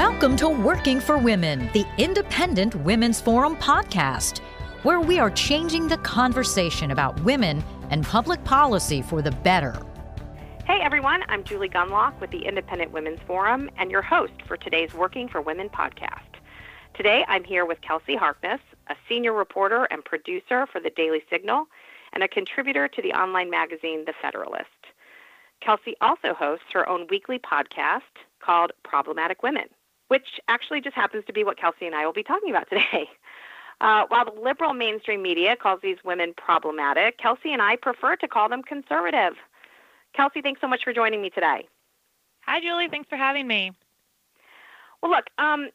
Welcome to Working for Women, the Independent Women's Forum podcast, where we are changing the conversation about women and public policy for the better. Hey everyone, I'm Julie Gunlock with the Independent Women's Forum and your host for today's Working for Women podcast. Today I'm here with Kelsey Harkness, a senior reporter and producer for the Daily Signal and a contributor to the online magazine The Federalist. Kelsey also hosts her own weekly podcast called Problematic Women which actually just happens to be what Kelsey and I will be talking about today. Uh, while the liberal mainstream media calls these women problematic, Kelsey and I prefer to call them conservative. Kelsey, thanks so much for joining me today. Hi, Julie. Thanks for having me. Well, look, um,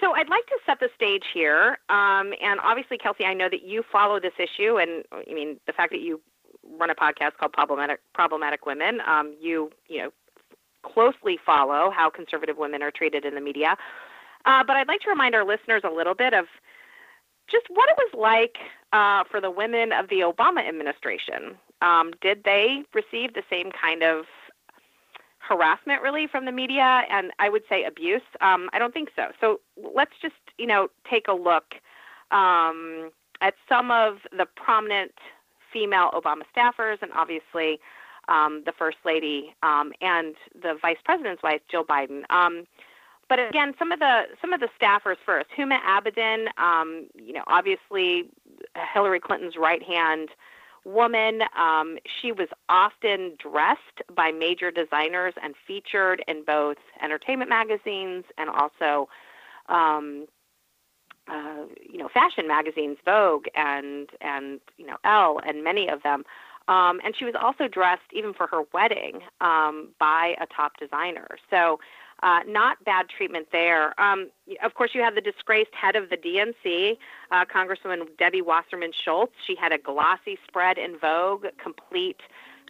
so I'd like to set the stage here. Um, and obviously, Kelsey, I know that you follow this issue, and I mean the fact that you run a podcast called Problematic Problematic Women. Um, you you know closely follow how conservative women are treated in the media. Uh, but I'd like to remind our listeners a little bit of just what it was like uh, for the women of the Obama administration. Um, did they receive the same kind of harassment really from the media and I would say abuse? Um, I don't think so. So let's just you know take a look um, at some of the prominent female Obama staffers and obviously um, the First Lady um, and the Vice President's wife, Jill Biden. Um, but again, some of the some of the staffers first. Huma Abedin, um, you know, obviously Hillary Clinton's right hand woman. Um, she was often dressed by major designers and featured in both entertainment magazines and also, um, uh, you know, fashion magazines, Vogue and and you know Elle and many of them. Um, and she was also dressed, even for her wedding, um, by a top designer. So, uh, not bad treatment there. Um, of course, you have the disgraced head of the DNC, uh, Congresswoman Debbie Wasserman Schultz. She had a glossy spread in Vogue, complete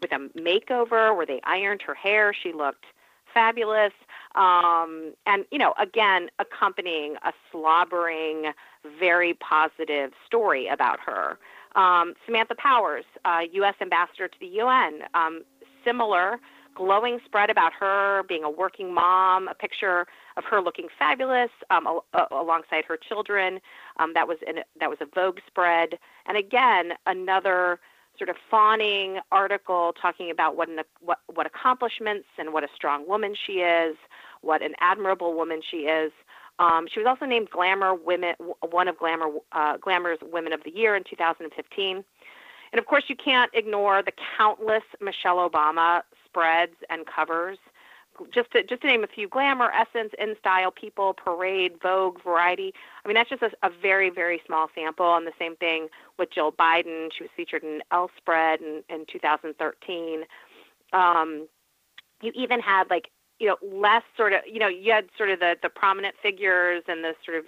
with a makeover where they ironed her hair. She looked fabulous. Um, and, you know, again, accompanying a slobbering, very positive story about her. Um, Samantha Powers, uh, U.S. Ambassador to the UN, um, similar glowing spread about her being a working mom, a picture of her looking fabulous um, a- alongside her children. Um, that was in, that was a Vogue spread, and again another sort of fawning article talking about what, an, what what accomplishments and what a strong woman she is, what an admirable woman she is. Um, she was also named Glamour Women, one of Glamour uh, Glamour's Women of the Year in 2015. And of course, you can't ignore the countless Michelle Obama spreads and covers. Just to just to name a few: Glamour, Essence, InStyle, People, Parade, Vogue, Variety. I mean, that's just a, a very very small sample. And the same thing with Jill Biden. She was featured in Elle spread in, in 2013. Um, you even had like you know less sort of you know you had sort of the the prominent figures and the sort of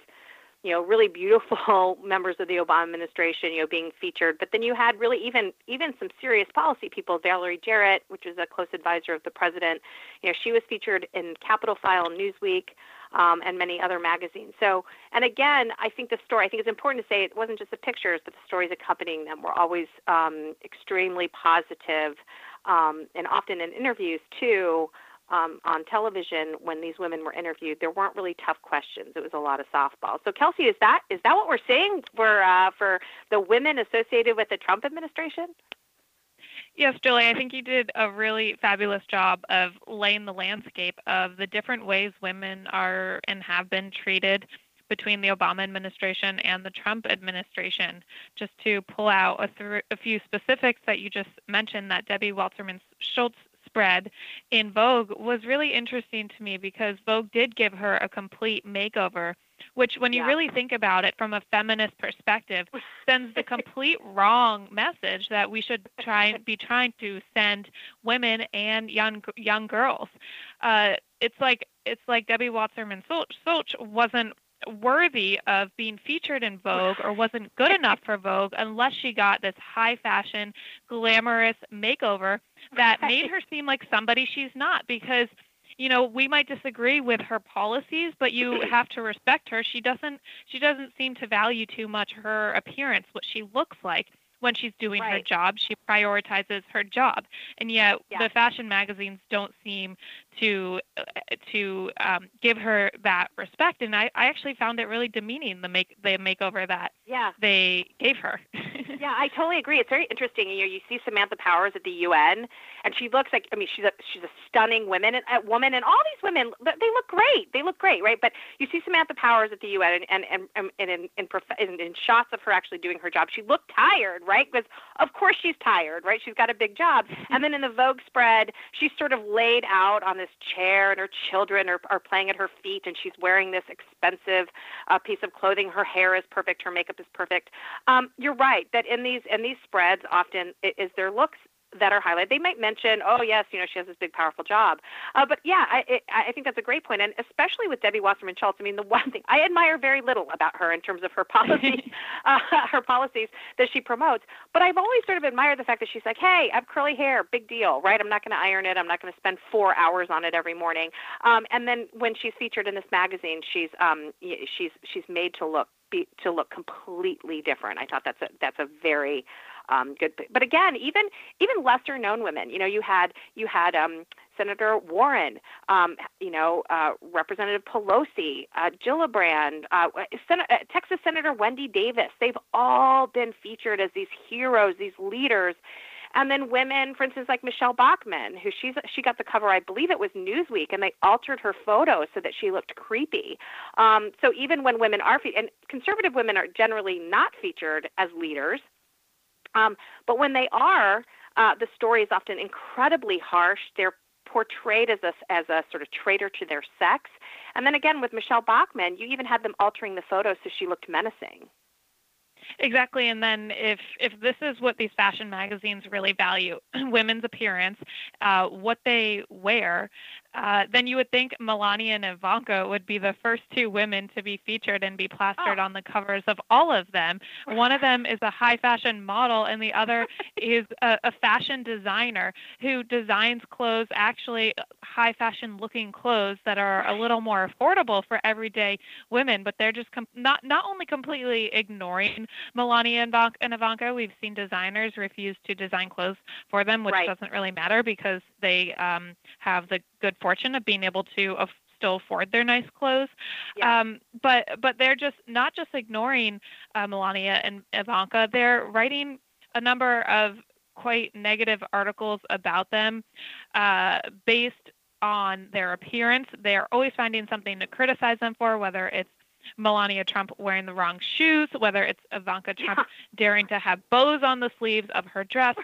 you know really beautiful members of the Obama administration you know being featured. But then you had really even even some serious policy people Valerie Jarrett which is a close advisor of the president. You know she was featured in Capitol File Newsweek um, and many other magazines. So and again I think the story I think it's important to say it wasn't just the pictures but the stories accompanying them were always um, extremely positive um, and often in interviews too um, on television when these women were interviewed, there weren't really tough questions. It was a lot of softball. So, Kelsey, is that is that what we're seeing for uh, for the women associated with the Trump administration? Yes, Julie, I think you did a really fabulous job of laying the landscape of the different ways women are and have been treated between the Obama administration and the Trump administration. Just to pull out a, th- a few specifics that you just mentioned, that Debbie Wasserman Schultz spread in Vogue was really interesting to me because Vogue did give her a complete makeover, which, when you yeah. really think about it from a feminist perspective, sends the complete wrong message that we should try and be trying to send women and young young girls. Uh, it's like it's like Debbie Wasserman Schultz wasn't worthy of being featured in Vogue or wasn't good enough for Vogue unless she got this high fashion, glamorous makeover that made her seem like somebody she's not because you know we might disagree with her policies but you have to respect her she doesn't she doesn't seem to value too much her appearance what she looks like when she's doing right. her job. She prioritizes her job, and yet yeah. the fashion magazines don't seem to uh, to um, give her that respect. And I, I actually found it really demeaning the make the makeover that yeah. they gave her. yeah, I totally agree. It's very interesting. You know, you see Samantha Powers at the UN, and she looks like I mean, she's a she's a stunning woman and a woman, and all these women they look great. They look great, right? But you see Samantha Powers at the UN, and and and, and in in, in in shots of her actually doing her job, she looked tired, right? Because of course she's tired, right? She's got a big job. And then in the Vogue spread, she's sort of laid out on this chair, and her children are are playing at her feet, and she's wearing this expensive uh, piece of clothing. Her hair is perfect, her makeup is perfect. Um, you're right that in these in these spreads, often is their looks that are highlighted. They might mention, oh yes, you know she has this big powerful job, uh, but yeah, I, it, I think that's a great point, and especially with Debbie Wasserman Schultz. I mean, the one thing I admire very little about her in terms of her policy, uh, her policies that she promotes, but I've always sort of admired the fact that she's like, hey, I have curly hair, big deal, right? I'm not going to iron it. I'm not going to spend four hours on it every morning. Um, and then when she's featured in this magazine, she's um, she's she's made to look be, to look completely different. I thought that's a that's a very um, good. But again, even even lesser known women. You know, you had you had um, Senator Warren, um, you know, uh, Representative Pelosi, uh, Gillibrand, uh, Sen- uh, Texas Senator Wendy Davis. They've all been featured as these heroes, these leaders. And then women, for instance, like Michele Bachmann, who she's she got the cover, I believe it was Newsweek, and they altered her photo so that she looked creepy. Um, so even when women are fe- and conservative women are generally not featured as leaders, um, but when they are, uh, the story is often incredibly harsh. They're portrayed as a, as a sort of traitor to their sex. And then again, with Michele Bachmann, you even had them altering the photo so she looked menacing. Exactly, and then if if this is what these fashion magazines really value, women's appearance, uh, what they wear, uh, then you would think Melania and Ivanka would be the first two women to be featured and be plastered oh. on the covers of all of them. One of them is a high fashion model, and the other is a, a fashion designer who designs clothes, actually high fashion looking clothes that are a little more affordable for everyday women. But they're just com- not not only completely ignoring Melania and, and Ivanka. We've seen designers refuse to design clothes for them, which right. doesn't really matter because they um, have the good fortune of being able to af- still afford their nice clothes. Yeah. Um, but but they're just not just ignoring uh, Melania and Ivanka. They're writing a number of quite negative articles about them uh, based on their appearance. They're always finding something to criticize them for, whether it's Melania Trump wearing the wrong shoes, whether it's Ivanka Trump yeah. daring to have bows on the sleeves of her dress.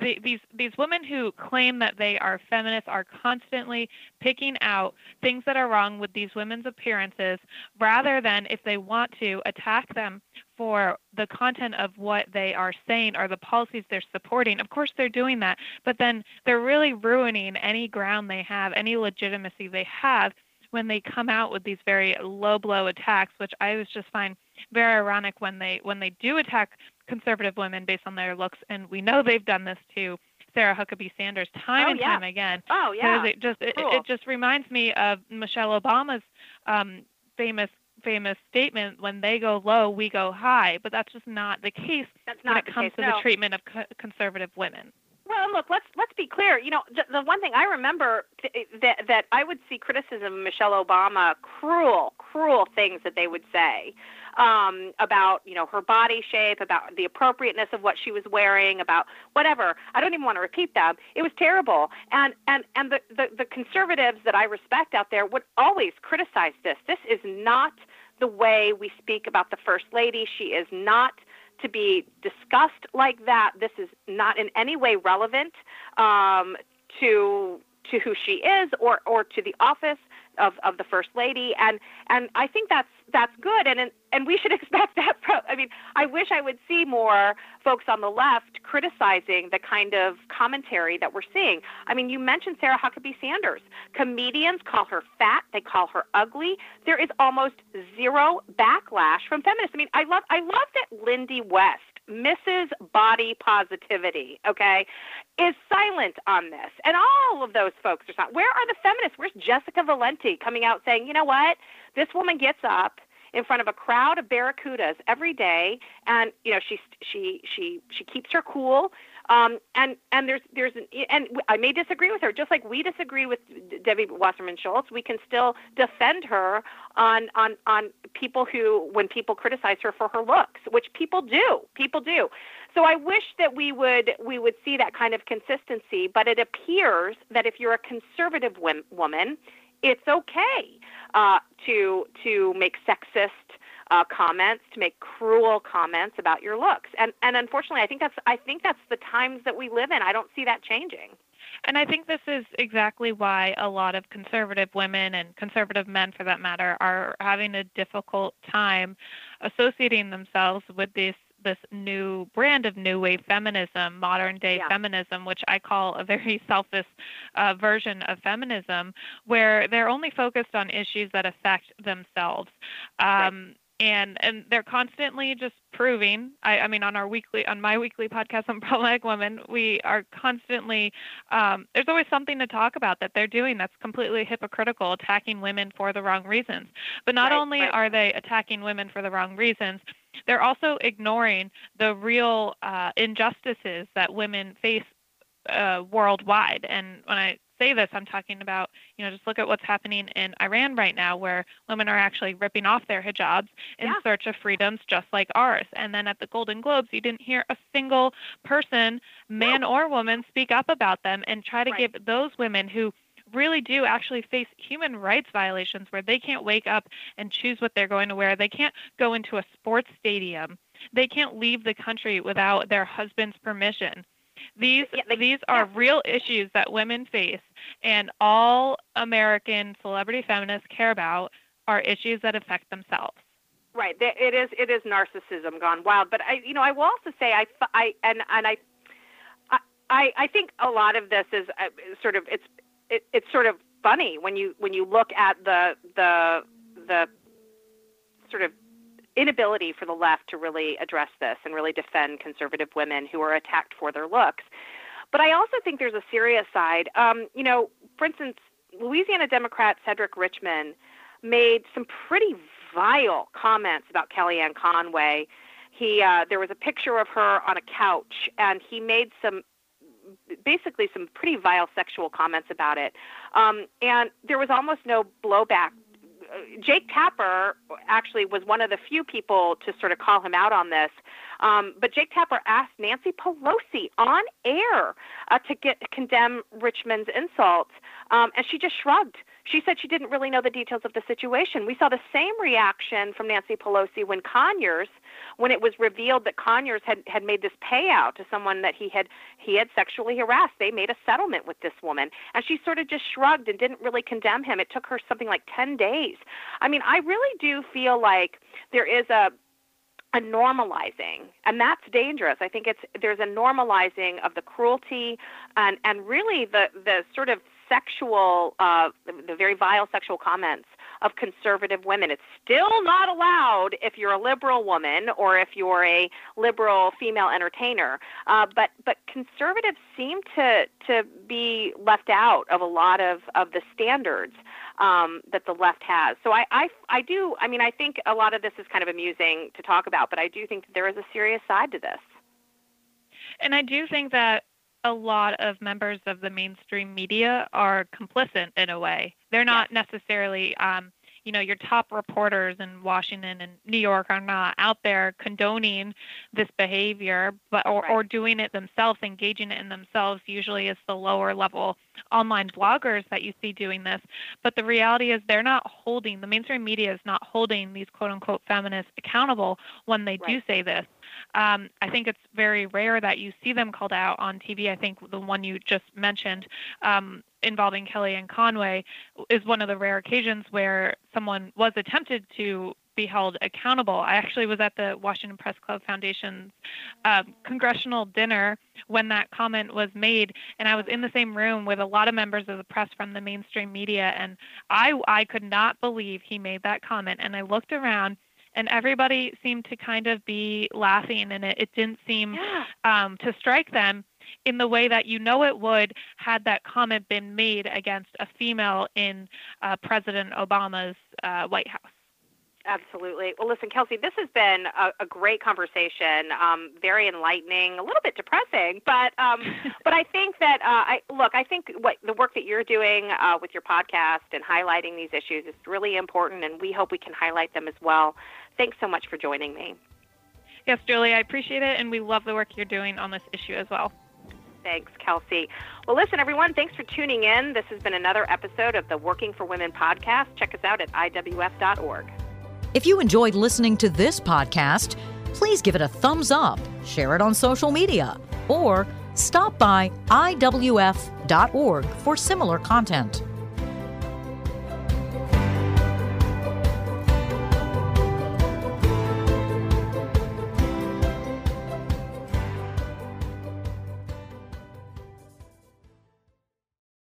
The, these these women who claim that they are feminists are constantly picking out things that are wrong with these women's appearances rather than if they want to attack them for the content of what they are saying or the policies they're supporting. Of course they're doing that, but then they're really ruining any ground they have, any legitimacy they have when they come out with these very low blow attacks, which I always just find very ironic when they when they do attack conservative women based on their looks, and we know they've done this to Sarah Huckabee Sanders time oh, and yeah. time again. Oh yeah. It just it, cool. it just reminds me of Michelle Obama's um, famous famous statement when they go low we go high but that's just not the case That's when it comes case, to no. the treatment of co- conservative women Well, look, let's let's be clear. You know, the, the one thing I remember th- that that I would see criticism of Michelle Obama, cruel, cruel things that they would say um, about you know her body shape, about the appropriateness of what she was wearing, about whatever. I don't even want to repeat them. It was terrible. And and and the the, the conservatives that I respect out there would always criticize this. This is not the way we speak about the first lady. She is not to be discussed like that. This is not in any way relevant um, to to who she is or or to the office of, of the first lady and and I think that's that's good and and we should expect that from I mean I wish I would see more folks on the left criticizing the kind of commentary that we're seeing. I mean you mentioned Sarah Huckabee Sanders. Comedians call her fat, they call her ugly. There is almost zero backlash from feminists. I mean I love I love that Lindy West Mrs. Body Positivity, okay, is silent on this. And all of those folks are silent. Where are the feminists? Where's Jessica Valenti coming out saying, you know what? This woman gets up in front of a crowd of barracudas every day, and you know she she she she keeps her cool. Um, and and there's there's an, and I may disagree with her, just like we disagree with Debbie Wasserman Schultz. We can still defend her on on on people who when people criticize her for her looks, which people do, people do. So I wish that we would we would see that kind of consistency. But it appears that if you're a conservative woman, it's okay uh, to to make sexist uh, comments, to make cruel comments about your looks. And and unfortunately, I think that's I think that's the times that we live in. I don't see that changing. And I think this is exactly why a lot of conservative women and conservative men, for that matter, are having a difficult time associating themselves with this this new brand of new wave feminism, modern day yeah. feminism, which I call a very selfish uh, version of feminism, where they're only focused on issues that affect themselves. Um, right and and they're constantly just proving I, I mean on our weekly on my weekly podcast on problematic women we are constantly um, there's always something to talk about that they're doing that's completely hypocritical attacking women for the wrong reasons but not right, only right. are they attacking women for the wrong reasons they're also ignoring the real uh, injustices that women face uh, worldwide and when i say this, I'm talking about, you know, just look at what's happening in Iran right now, where women are actually ripping off their hijabs in yeah. search of freedoms just like ours. And then at the Golden Globes, you didn't hear a single person, man no. or woman, speak up about them and try to right. give those women who really do actually face human rights violations where they can't wake up and choose what they're going to wear. They can't go into a sports stadium. They can't leave the country without their husband's permission. These yeah, these are yeah. real issues that women face, and all American celebrity feminists care about are issues that affect themselves. Right. It is it is narcissism gone wild. But I, you know, I will also say I, I and and I, I I think a lot of this is uh, sort of it's it, it's sort of funny when you when you look at the the the sort of inability for the left to really address this and really defend conservative women who are attacked for their looks. But I also think there's a serious side. Um, you know, for instance, Louisiana Democrat Cedric Richmond made some pretty vile comments about Kellyanne Conway. He uh, there was a picture of her on a couch, and he made some basically some pretty vile sexual comments about it. Um, and there was almost no blowback Jake Tapper actually was one of the few people to sort of call him out on this. Um, but Jake Tapper asked Nancy Pelosi on air uh, to get condemn Richmond's insults, um, and she just shrugged. She said she didn't really know the details of the situation. We saw the same reaction from Nancy Pelosi when Conyers, when it was revealed that Conyers had, had made this payout to someone that he had he had sexually harassed. They made a settlement with this woman, and she sort of just shrugged and didn't really condemn him. It took her something like ten days. I mean, I really do feel like there is a a normalizing and that's dangerous i think it's there's a normalizing of the cruelty and and really the the sort of sexual, uh, the very vile sexual comments of conservative women. It's still not allowed if you're a liberal woman or if you're a liberal female entertainer. Uh, but but conservatives seem to to be left out of a lot of of the standards um, that the left has. So I, I I do. I mean, I think a lot of this is kind of amusing to talk about, but I do think that there is a serious side to this. And I do think that a lot of members of the mainstream media are complicit in a way. They're not necessarily, um, you know, your top reporters in Washington and New York are not out there condoning this behavior, but or, right. or doing it themselves, engaging it in themselves. Usually, it's the lower level online bloggers that you see doing this. But the reality is, they're not holding the mainstream media is not holding these quote unquote feminists accountable when they right. do say this. Um, I think it's very rare that you see them called out on TV. I think the one you just mentioned um, involving Kellyanne Conway is one of the rare occasions where someone was attempted to be held accountable. I actually was at the Washington Press Club Foundation's uh, congressional dinner when that comment was made, and I was in the same room with a lot of members of the press from the mainstream media, and I I could not believe he made that comment. And I looked around, and everybody seemed to kind of be laughing and it, it didn't seem yeah. um, to strike them in the way that you know it would had that comment been made against a female in uh, President Obama's uh, White House. Absolutely. Well, listen, Kelsey, this has been a, a great conversation. Um, very enlightening, a little bit depressing, but um, but I think that uh, I look. I think what the work that you're doing uh, with your podcast and highlighting these issues is really important, and we hope we can highlight them as well. Thanks so much for joining me. Yes, Julie, I appreciate it, and we love the work you're doing on this issue as well. Thanks, Kelsey. Well, listen, everyone, thanks for tuning in. This has been another episode of the Working for Women podcast. Check us out at IWF.org. If you enjoyed listening to this podcast, please give it a thumbs up, share it on social media, or stop by IWF.org for similar content.